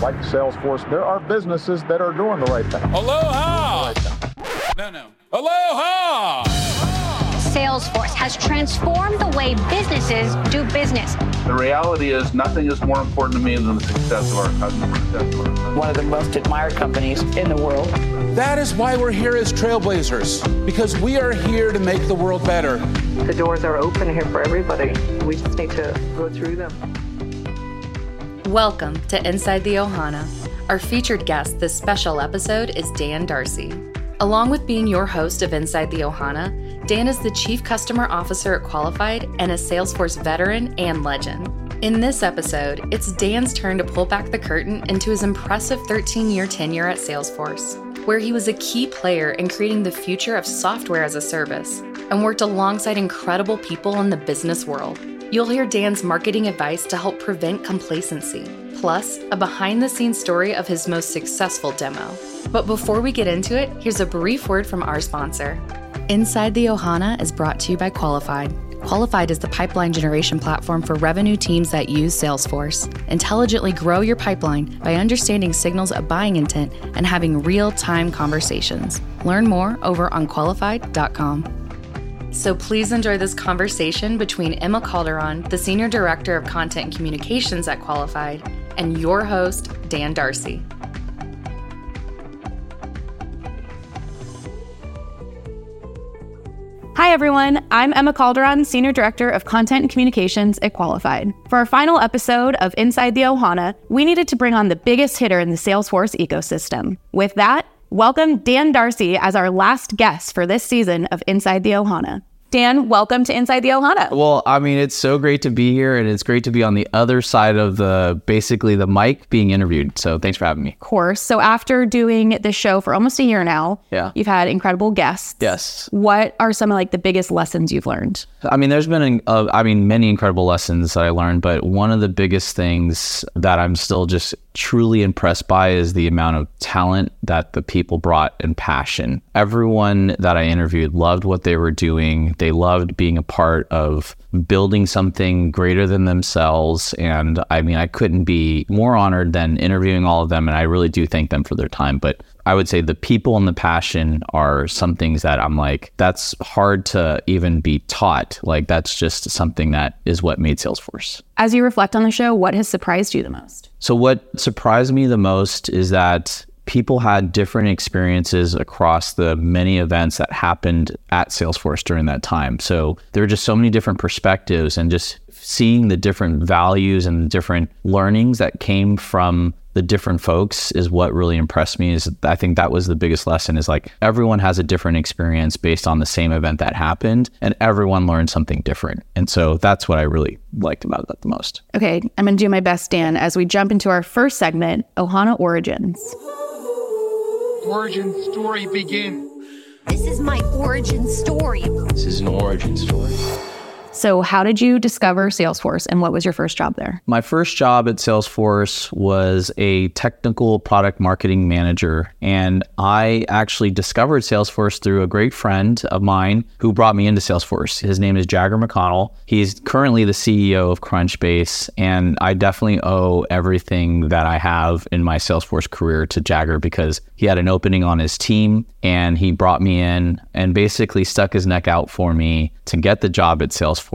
like Salesforce, there are businesses that are doing the right thing. Aloha! No, no. Aloha! Salesforce has transformed the way businesses do business. The reality is, nothing is more important to me than the success of our customers. One of the most admired companies in the world. That is why we're here as trailblazers, because we are here to make the world better. The doors are open here for everybody. We just need to go through them. Welcome to Inside the Ohana. Our featured guest this special episode is Dan Darcy. Along with being your host of Inside the Ohana, Dan is the Chief Customer Officer at Qualified and a Salesforce veteran and legend. In this episode, it's Dan's turn to pull back the curtain into his impressive 13 year tenure at Salesforce, where he was a key player in creating the future of software as a service and worked alongside incredible people in the business world. You'll hear Dan's marketing advice to help prevent complacency, plus, a behind the scenes story of his most successful demo. But before we get into it, here's a brief word from our sponsor. Inside the Ohana is brought to you by Qualified. Qualified is the pipeline generation platform for revenue teams that use Salesforce. Intelligently grow your pipeline by understanding signals of buying intent and having real time conversations. Learn more over on qualified.com. So please enjoy this conversation between Emma Calderon, the Senior Director of Content and Communications at Qualified, and your host, Dan Darcy. Hi, everyone. I'm Emma Calderon, Senior Director of Content and Communications at Qualified. For our final episode of Inside the Ohana, we needed to bring on the biggest hitter in the Salesforce ecosystem. With that, welcome Dan Darcy as our last guest for this season of Inside the Ohana. Dan, welcome to Inside the Ohana. Well, I mean, it's so great to be here, and it's great to be on the other side of the basically the mic being interviewed. So thanks for having me. Of course. So after doing this show for almost a year now, Yeah. you've had incredible guests. Yes. What are some of like the biggest lessons you've learned? I mean, there's been, uh, I mean, many incredible lessons that I learned, but one of the biggest things that I'm still just truly impressed by is the amount of talent that the people brought and passion. Everyone that I interviewed loved what they were doing. They loved being a part of building something greater than themselves. And I mean, I couldn't be more honored than interviewing all of them. And I really do thank them for their time. But I would say the people and the passion are some things that I'm like, that's hard to even be taught. Like, that's just something that is what made Salesforce. As you reflect on the show, what has surprised you the most? So, what surprised me the most is that people had different experiences across the many events that happened at Salesforce during that time. So, there are just so many different perspectives and just seeing the different values and the different learnings that came from the different folks is what really impressed me is I think that was the biggest lesson is like everyone has a different experience based on the same event that happened and everyone learned something different. And so that's what I really liked about that the most. Okay, I'm going to do my best, Dan, as we jump into our first segment Ohana Origins. Origin story begin. This is my origin story. This is an origin story. So, how did you discover Salesforce and what was your first job there? My first job at Salesforce was a technical product marketing manager. And I actually discovered Salesforce through a great friend of mine who brought me into Salesforce. His name is Jager McConnell. He's currently the CEO of Crunchbase. And I definitely owe everything that I have in my Salesforce career to Jager because he had an opening on his team and he brought me in and basically stuck his neck out for me to get the job at Salesforce.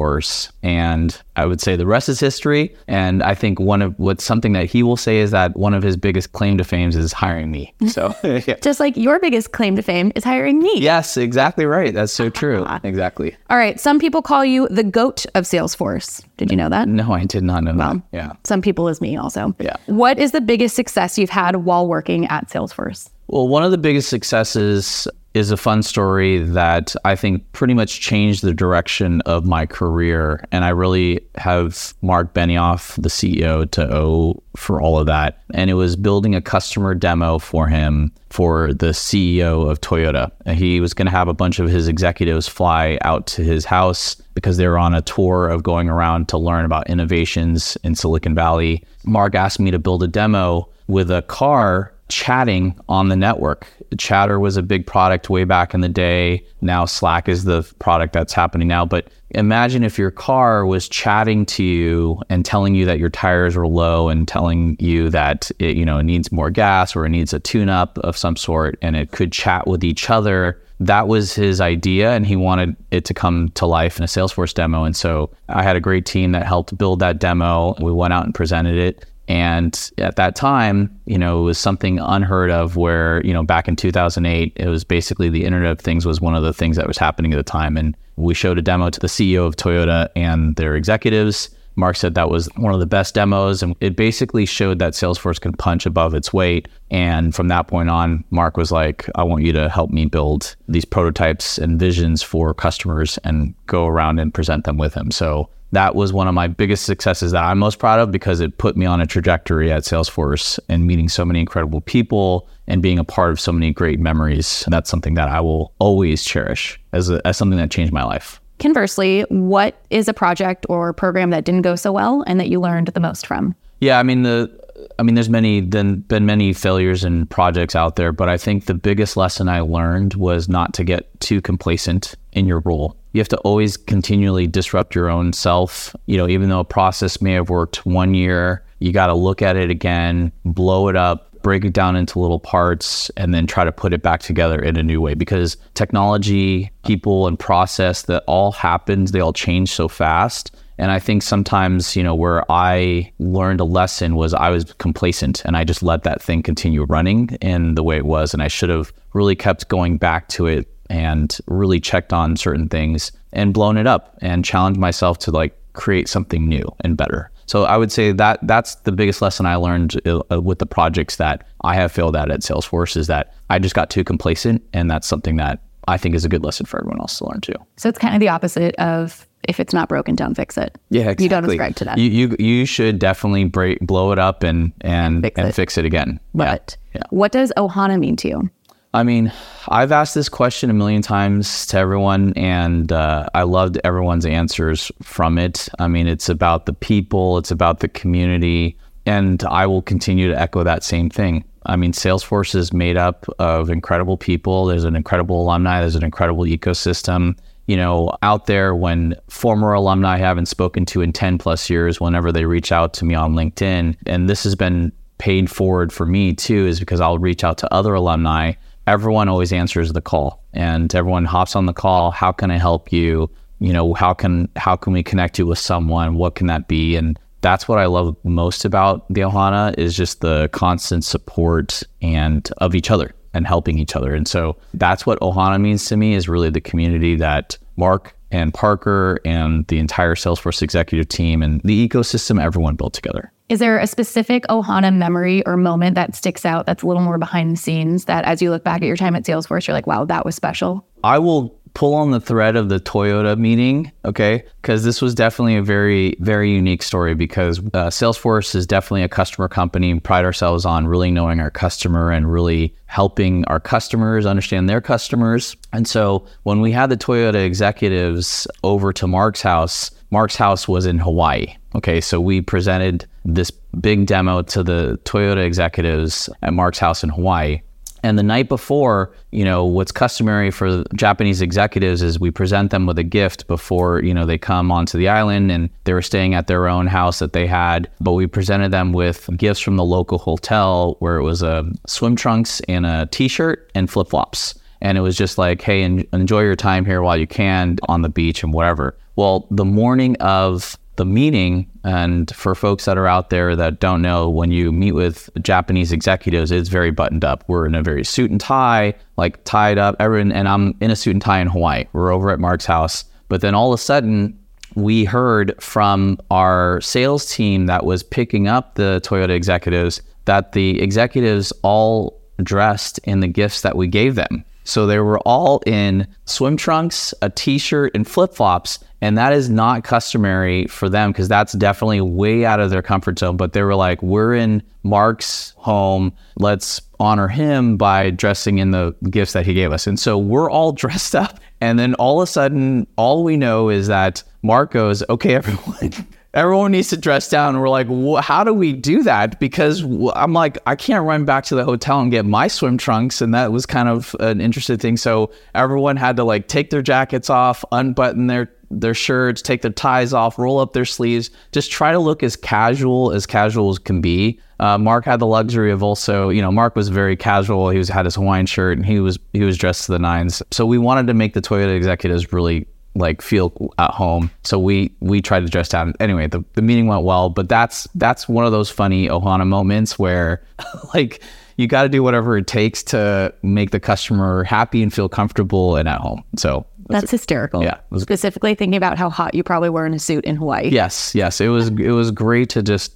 And I would say the rest is history. And I think one of what's something that he will say is that one of his biggest claim to fame is hiring me. So, yeah. Just like your biggest claim to fame is hiring me. yes, exactly right. That's so true. exactly. All right, some people call you the goat of Salesforce. Did you know that? No, I did not know Well, that. Yeah. Some people is me also. Yeah. What is the biggest success you've had while working at Salesforce? Well, one of the biggest successes is a fun story that I think pretty much changed the direction of my career. And I really have Mark Benioff, the CEO, to owe for all of that. And it was building a customer demo for him for the CEO of Toyota. He was going to have a bunch of his executives fly out to his house because they were on a tour of going around to learn about innovations in Silicon Valley. Mark asked me to build a demo with a car chatting on the network. Chatter was a big product way back in the day. Now Slack is the product that's happening now. But imagine if your car was chatting to you and telling you that your tires were low and telling you that it, you know, it needs more gas or it needs a tune up of some sort and it could chat with each other that was his idea and he wanted it to come to life in a Salesforce demo. And so I had a great team that helped build that demo. We went out and presented it. And at that time, you know, it was something unheard of where, you know, back in 2008, it was basically the Internet of Things was one of the things that was happening at the time. And we showed a demo to the CEO of Toyota and their executives. Mark said that was one of the best demos. And it basically showed that Salesforce can punch above its weight. And from that point on, Mark was like, I want you to help me build these prototypes and visions for customers and go around and present them with him. So that was one of my biggest successes that I'm most proud of because it put me on a trajectory at Salesforce and meeting so many incredible people and being a part of so many great memories. That's something that I will always cherish as, a, as something that changed my life. Conversely, what is a project or program that didn't go so well and that you learned the most from? Yeah, I mean the I mean there's many been been many failures and projects out there, but I think the biggest lesson I learned was not to get too complacent in your role. You have to always continually disrupt your own self. You know, even though a process may have worked one year, you got to look at it again, blow it up, break it down into little parts and then try to put it back together in a new way because technology, people, and process that all happens, they all change so fast. And I think sometimes, you know, where I learned a lesson was I was complacent and I just let that thing continue running in the way it was. And I should have really kept going back to it and really checked on certain things and blown it up and challenged myself to like create something new and better. So I would say that that's the biggest lesson I learned uh, with the projects that I have failed at at Salesforce is that I just got too complacent, and that's something that I think is a good lesson for everyone else to learn too. So it's kind of the opposite of if it's not broken, don't fix it. Yeah, exactly. You don't ascribe to that. You you, you should definitely break, blow it up and and fix and it. fix it again. But yeah. what does Ohana mean to you? I mean, I've asked this question a million times to everyone, and uh, I loved everyone's answers from it. I mean, it's about the people, it's about the community, and I will continue to echo that same thing. I mean, Salesforce is made up of incredible people. There's an incredible alumni. There's an incredible ecosystem. You know, out there when former alumni I haven't spoken to in 10 plus years, whenever they reach out to me on LinkedIn, and this has been paid forward for me too, is because I'll reach out to other alumni everyone always answers the call and everyone hops on the call. How can I help you? You know, how can how can we connect you with someone? What can that be? And that's what I love most about the Ohana is just the constant support and of each other and helping each other. And so that's what Ohana means to me is really the community that Mark and Parker and the entire Salesforce executive team and the ecosystem everyone built together. Is there a specific Ohana memory or moment that sticks out that's a little more behind the scenes that as you look back at your time at Salesforce, you're like, wow, that was special? I will pull on the thread of the Toyota meeting, okay? Because this was definitely a very, very unique story because uh, Salesforce is definitely a customer company. We pride ourselves on really knowing our customer and really helping our customers understand their customers. And so when we had the Toyota executives over to Mark's house, Mark's house was in Hawaii. Okay, so we presented this big demo to the Toyota executives at Mark's house in Hawaii. And the night before, you know, what's customary for Japanese executives is we present them with a gift before, you know, they come onto the island and they were staying at their own house that they had. But we presented them with gifts from the local hotel where it was a swim trunks and a t shirt and flip flops. And it was just like, hey, enjoy your time here while you can on the beach and whatever. Well, the morning of the meeting, and for folks that are out there that don't know, when you meet with Japanese executives, it's very buttoned up. We're in a very suit and tie, like tied up. Everyone, and I'm in a suit and tie in Hawaii. We're over at Mark's house. But then all of a sudden, we heard from our sales team that was picking up the Toyota executives that the executives all dressed in the gifts that we gave them. So they were all in swim trunks, a t shirt, and flip flops. And that is not customary for them because that's definitely way out of their comfort zone. But they were like, we're in Mark's home. Let's honor him by dressing in the gifts that he gave us. And so we're all dressed up. And then all of a sudden, all we know is that Mark goes, okay, everyone, everyone needs to dress down. And we're like, how do we do that? Because I'm like, I can't run back to the hotel and get my swim trunks. And that was kind of an interesting thing. So everyone had to like take their jackets off, unbutton their their shirts, take their ties off, roll up their sleeves, just try to look as casual as casual as can be. Uh, Mark had the luxury of also, you know, Mark was very casual. He was had his Hawaiian shirt and he was he was dressed to the nines. So we wanted to make the Toyota executives really like feel at home. So we we tried to dress down. Anyway, the, the meeting went well, but that's that's one of those funny Ohana moments where like you got to do whatever it takes to make the customer happy and feel comfortable and at home. So that's, that's a, hysterical. Yeah, specifically thinking about how hot you probably were in a suit in Hawaii. Yes, yes, it was it was great to just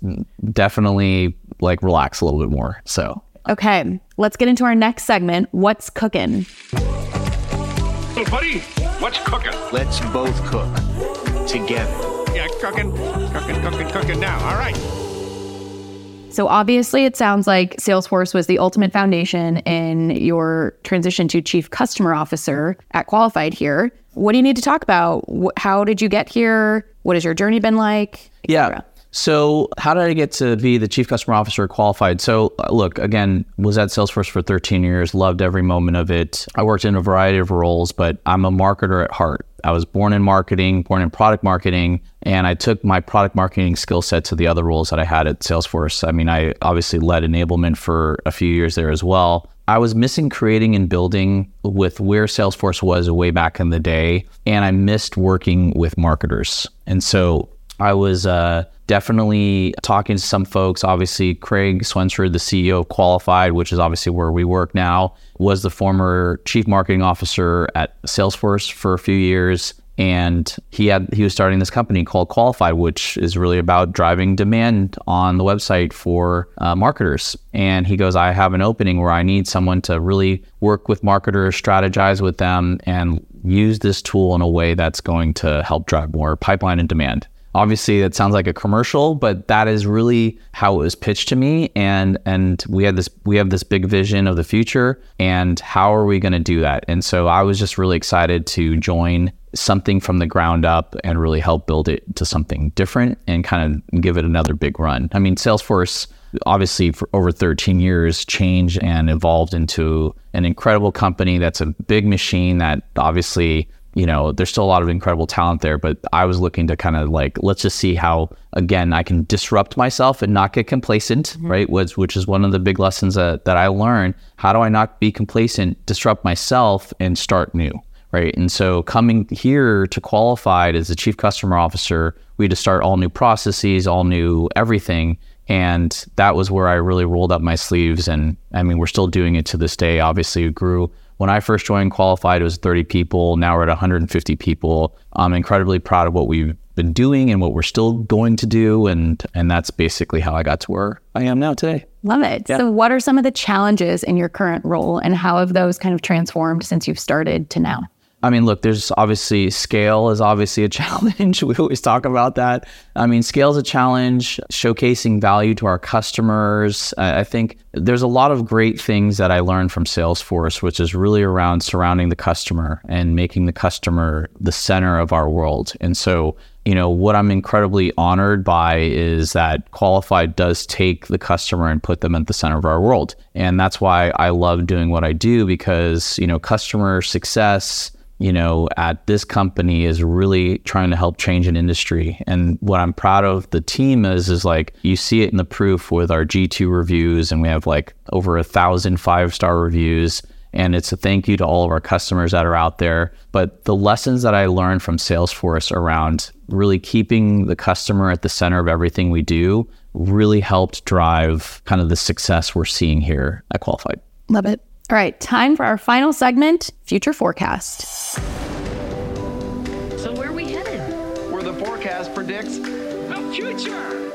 definitely like relax a little bit more. So okay, let's get into our next segment. What's cooking? Hey, buddy, what's cooking? Let's both cook together. Yeah, cooking, cooking, cooking, cooking now. All right. So obviously, it sounds like Salesforce was the ultimate foundation in your transition to chief customer officer at Qualified here. What do you need to talk about? How did you get here? What has your journey been like? Yeah. So, how did I get to be the chief customer officer qualified? So, uh, look, again, was at Salesforce for 13 years, loved every moment of it. I worked in a variety of roles, but I'm a marketer at heart. I was born in marketing, born in product marketing, and I took my product marketing skill set to the other roles that I had at Salesforce. I mean, I obviously led enablement for a few years there as well. I was missing creating and building with where Salesforce was way back in the day, and I missed working with marketers. And so I was uh, definitely talking to some folks. Obviously, Kraig Swensrud, the CEO of Qualified, which is obviously where we work now, was the former chief marketing officer at Salesforce for a few years. And he had he was starting this company called Qualified, which is really about driving demand on the website for uh, marketers. And he goes, I have an opening where I need someone to really work with marketers, strategize with them, and use this tool in a way that's going to help drive more pipeline and demand. Obviously, that sounds like a commercial, but that is really how it was pitched to me. And and we had this we have this big vision of the future, and how are we going to do that? And so I was just really excited to join something from the ground up and really help build it to something different and kind of give it another big run. I mean, Salesforce obviously for over 13 years changed and evolved into an incredible company that's a big machine that obviously you know, there's still a lot of incredible talent there, but I was looking to kind of like, let's just see how, again, I can disrupt myself and not get complacent, mm-hmm. right? Which, which is one of the big lessons that, that I learned. How do I not be complacent, disrupt myself, and start new, right? And so coming here to qualified as a chief customer officer, we had to start all new processes, all new everything. And that was where I really rolled up my sleeves. And I mean, we're still doing it to this day. Obviously, it grew when I first joined Qualified, it was 30 people. Now we're at 150 people. I'm incredibly proud of what we've been doing and what we're still going to do. And, and that's basically how I got to where I am now today. Love it. Yeah. So, what are some of the challenges in your current role, and how have those kind of transformed since you've started to now? I mean, look, there's obviously scale is obviously a challenge. we always talk about that. I mean, scale is a challenge, showcasing value to our customers. I think there's a lot of great things that I learned from Salesforce, which is really around surrounding the customer and making the customer the center of our world. And so, you know, what I'm incredibly honored by is that Qualified does take the customer and put them at the center of our world. And that's why I love doing what I do because, you know, customer success you know, at this company is really trying to help change an industry. And what I'm proud of the team is, is like you see it in the proof with our G2 reviews, and we have like over a thousand five star reviews. And it's a thank you to all of our customers that are out there. But the lessons that I learned from Salesforce around really keeping the customer at the center of everything we do really helped drive kind of the success we're seeing here at Qualified. Love it. All right, time for our final segment future forecast. Forecast predicts the future.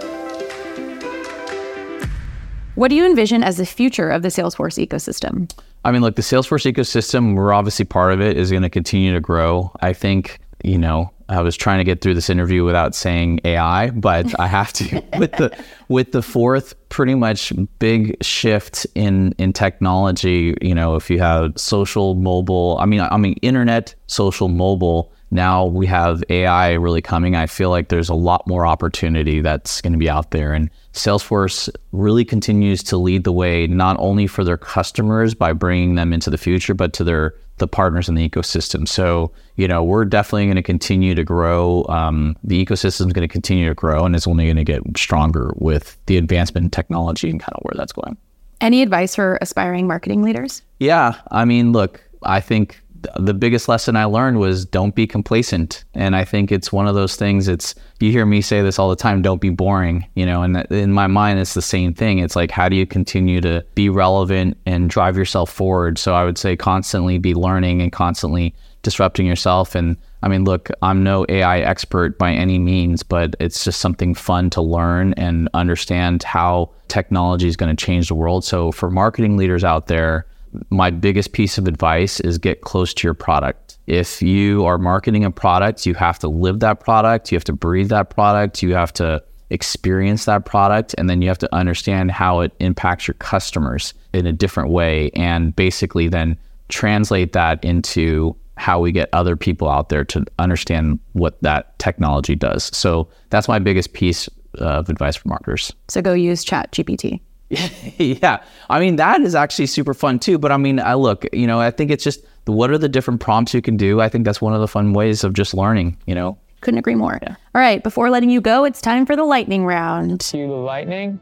What do you envision as the future of the Salesforce ecosystem? I mean, look, the Salesforce ecosystem, we're obviously part of it, is going to continue to grow. I think, you know, I was trying to get through this interview without saying AI, but I have to with the with the fourth pretty much big shift in in technology, you know, if you have social, mobile, I mean I mean internet, social, mobile, now we have AI really coming. I feel like there's a lot more opportunity that's going to be out there. And Salesforce really continues to lead the way, not only for their customers by bringing them into the future, but to their the partners in the ecosystem. So, you know, we're definitely going to continue to grow. Um, the ecosystem is going to continue to grow, and it's only going to get stronger with the advancement in technology and kind of where that's going. Any advice for aspiring marketing leaders? Yeah, I mean, look, I think the biggest lesson I learned was don't be complacent. And I think it's one of those things. It's you hear me say this all the time. Don't be boring. You know, and in my mind, it's the same thing. It's like how do you continue to be relevant and drive yourself forward? So I would say constantly be learning and constantly disrupting yourself. And I mean, look, I'm no AI expert by any means, but it's just something fun to learn and understand how technology is going to change the world. So for marketing leaders out there my biggest piece of advice is get close to your product. If you are marketing a product, you have to live that product, you have to breathe that product, you have to experience that product, and then you have to understand how it impacts your customers in a different way, and basically then translate that into how we get other people out there to understand what that technology does. So that's my biggest piece of advice for marketers. So go use Chat GPT. yeah. I mean, that is actually super fun too. But I mean, I look, you know, I think it's just what are the different prompts you can do? I think that's one of the fun ways of just learning, you know? Couldn't agree more. Yeah. All right. Before letting you go, it's time for the lightning round. To the lightning.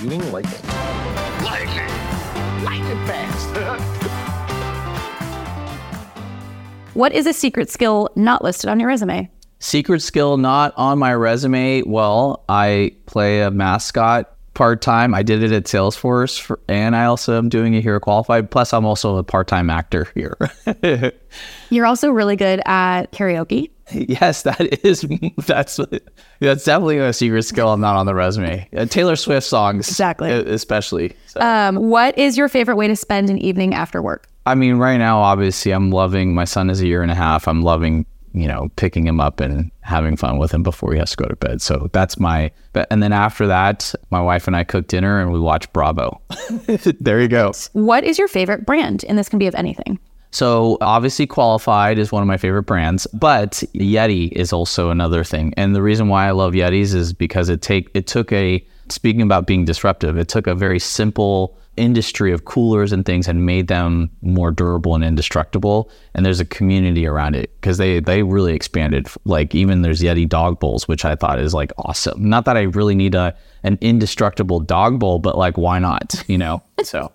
Shooting lightning. Lightning. Lightning fast. what is a secret skill not listed on your resume? Secret skill not on my resume. Well, I play a mascot part time. I did it at Salesforce, for, and I also am doing it here at Qualified. Plus, I'm also a part time actor here. You're also really good at karaoke. Yes, that is that's that's definitely a secret skill. I'm not on the resume. Taylor Swift songs, exactly, especially. So. Um, what is your favorite way to spend an evening after work? I mean, right now, obviously, I'm loving. My son is a year and a half. I'm loving you know, picking him up and having fun with him before he has to go to bed. So that's my, and then after that, my wife and I cook dinner and we watch Bravo. there you go. What is your favorite brand? And this can be of anything. So obviously qualified is one of my favorite brands, but Yeti is also another thing. And the reason why I love Yetis is because it take it took a speaking about being disruptive, it took a very simple industry of coolers and things and made them more durable and indestructible. And there's a community around it because they they really expanded. Like even there's Yeti dog bowls, which I thought is like awesome. Not that I really need a an indestructible dog bowl, but like why not? You know. So.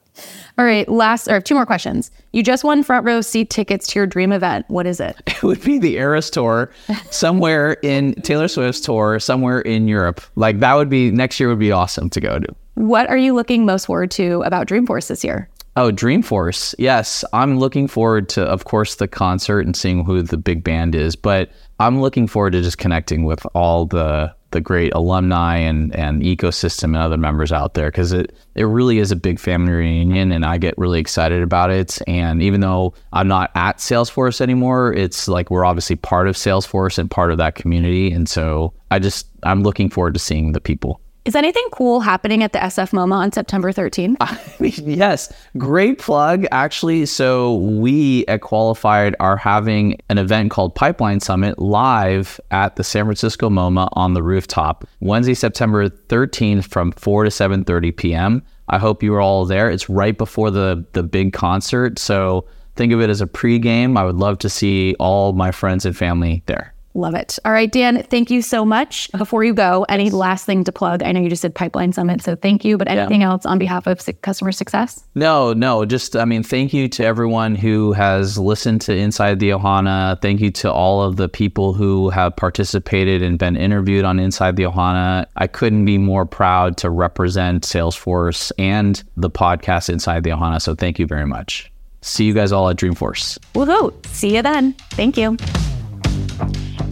All right, last or two more questions. You just won front row seat tickets to your dream event. What is it? It would be the Eras tour somewhere in Taylor Swift's tour somewhere in Europe. Like that would be next year would be awesome to go to. What are you looking most forward to about Dreamforce this year? Oh, Dreamforce. Yes, I'm looking forward to, of course, the concert and seeing who the big band is. But I'm looking forward to just connecting with all the the great alumni and, and ecosystem and other members out there because it, it really is a big family reunion and I get really excited about it. And even though I'm not at Salesforce anymore, it's like we're obviously part of Salesforce and part of that community. And so I just, I'm looking forward to seeing the people. Is anything cool happening at the SF MoMA on September 13th? I mean, yes, great plug. Actually, so we at Qualified are having an event called Pipeline Summit live at the San Francisco MoMA on the rooftop Wednesday, September 13th from 4 to 7:30 p.m. I hope you are all there. It's right before the the big concert, so think of it as a pregame. I would love to see all my friends and family there. Love it. All right, Dan, thank you so much. Before you go, any last thing to plug? I know you just did Pipeline Summit, so thank you. But anything yeah. else on behalf of customer success? No, no. Just, I mean, thank you to everyone who has listened to Inside the Ohana. Thank you to all of the people who have participated and been interviewed on Inside the Ohana. I couldn't be more proud to represent Salesforce and the podcast Inside the Ohana. So thank you very much. See you guys all at Dreamforce. Woohoo. See you then. Thank you.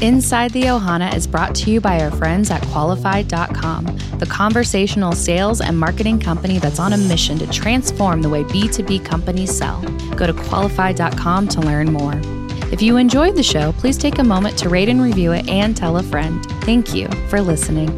Inside the Ohana is brought to you by our friends at Qualified.com, the conversational sales and marketing company that's on a mission to transform the way B2B companies sell. Go to Qualified.com to learn more. If you enjoyed the show, please take a moment to rate and review it and tell a friend. Thank you for listening.